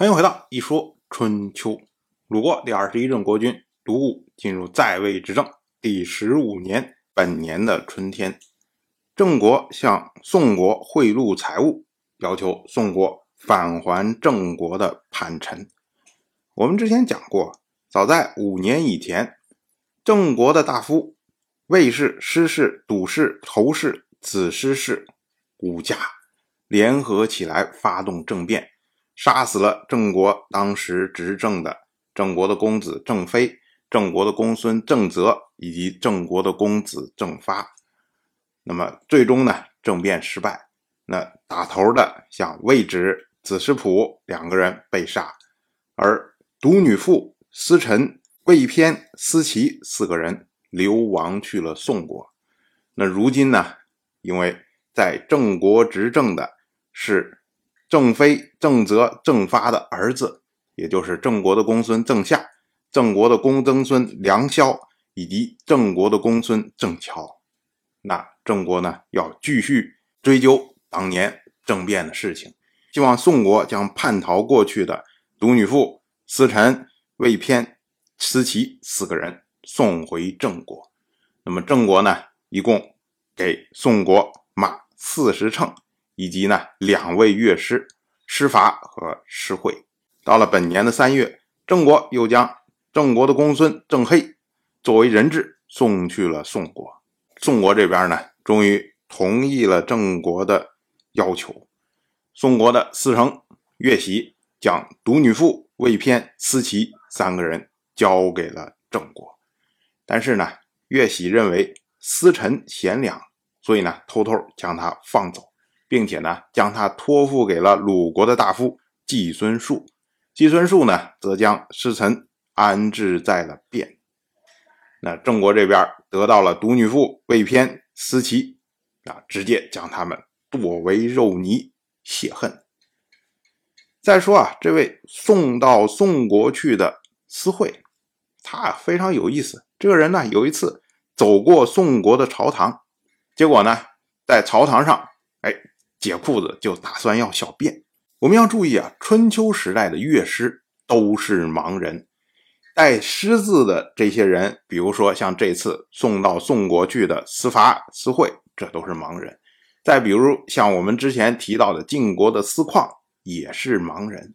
欢迎回到《一说春秋》。鲁国第二十一任国君鲁武进入在位执政第十五年，本年的春天，郑国向宋国贿赂财物，要求宋国返还郑国的叛臣。我们之前讲过，早在五年以前，郑国的大夫卫氏、师氏、笃氏、侯氏、子师氏五家联合起来发动政变。杀死了郑国当时执政的郑国的公子郑飞、郑国的公孙郑泽以及郑国的公子郑发。那么最终呢，政变失败。那打头的像魏止、子师仆两个人被杀，而独女父司臣、魏偏、司齐四个人流亡去了宋国。那如今呢，因为在郑国执政的是。郑飞、郑泽、郑发的儿子，也就是郑国的公孙郑夏、郑国的公曾孙梁萧，以及郑国的公孙郑乔。那郑国呢，要继续追究当年政变的事情，希望宋国将叛逃过去的独女父、司臣、魏偏、司齐四个人送回郑国。那么郑国呢，一共给宋国马四十乘。以及呢，两位乐师师法和师会。到了本年的三月，郑国又将郑国的公孙郑黑作为人质送去了宋国。宋国这边呢，终于同意了郑国的要求。宋国的司城乐喜将独女父魏偏、司齐三个人交给了郑国，但是呢，乐喜认为司臣贤良，所以呢，偷偷将他放走。并且呢，将他托付给了鲁国的大夫季孙树。季孙树呢，则将师臣安置在了汴。那郑国这边得到了独女父魏偏、思齐，啊，直接将他们剁为肉泥泄恨。再说啊，这位送到宋国去的司会，他非常有意思。这个人呢，有一次走过宋国的朝堂，结果呢，在朝堂上，哎。解裤子就打算要小便。我们要注意啊，春秋时代的乐师都是盲人，带师字的这些人，比如说像这次送到宋国去的司伐、司会，这都是盲人。再比如像我们之前提到的晋国的司旷，也是盲人。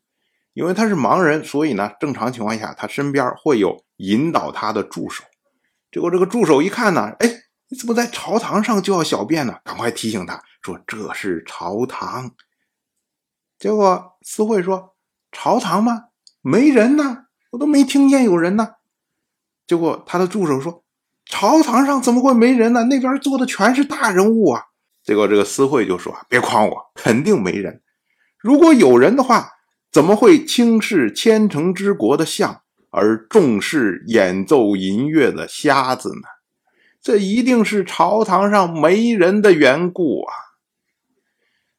因为他是盲人，所以呢，正常情况下他身边会有引导他的助手。结果这个助手一看呢，哎，你怎么在朝堂上就要小便呢？赶快提醒他。说这是朝堂，结果司会说朝堂吗？没人呢，我都没听见有人呢。结果他的助手说朝堂上怎么会没人呢？那边坐的全是大人物啊。结果这个司会就说别诓我，肯定没人。如果有人的话，怎么会轻视千城之国的相，而重视演奏音乐的瞎子呢？这一定是朝堂上没人的缘故啊。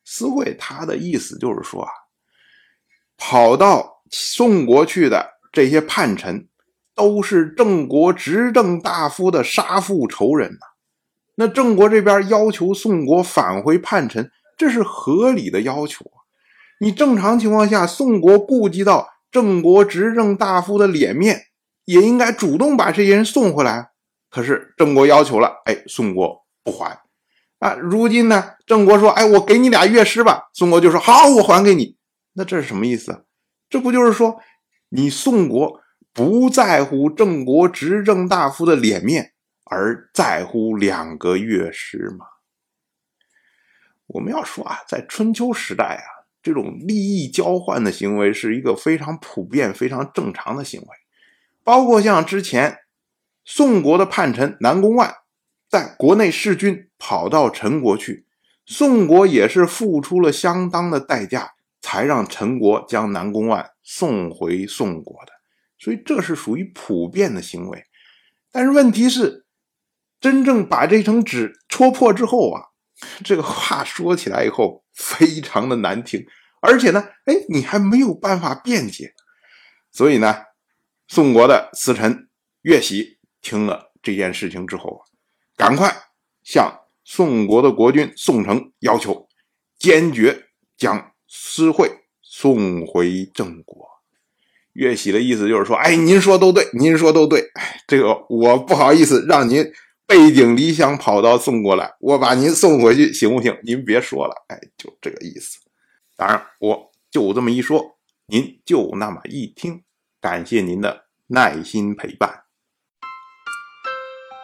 司会他的意思就是说啊，跑到宋国去的这些叛臣，都是郑国执政大夫的杀父仇人呐。那郑国这边要求宋国返回叛臣，这是合理的要求啊。你正常情况下，宋国顾及到郑国执政大夫的脸面，也应该主动把这些人送回来。可是郑国要求了，哎，宋国不还。啊，如今呢，郑国说：“哎，我给你俩乐师吧。”宋国就说：“好，我还给你。”那这是什么意思？这不就是说，你宋国不在乎郑国执政大夫的脸面，而在乎两个乐师吗？我们要说啊，在春秋时代啊，这种利益交换的行为是一个非常普遍、非常正常的行为，包括像之前宋国的叛臣南宫万。在国内弑君，跑到陈国去，宋国也是付出了相当的代价，才让陈国将南宫万送回宋国的。所以这是属于普遍的行为。但是问题是，真正把这层纸戳破之后啊，这个话说起来以后非常的难听，而且呢，哎，你还没有办法辩解。所以呢，宋国的司臣乐喜听了这件事情之后啊。赶快向宋国的国君宋城要求，坚决将司会送回郑国。岳喜的意思就是说，哎，您说都对，您说都对，哎，这个我不好意思让您背井离乡跑到宋国来，我把您送回去行不行？您别说了，哎，就这个意思。当然，我就这么一说，您就那么一听，感谢您的耐心陪伴。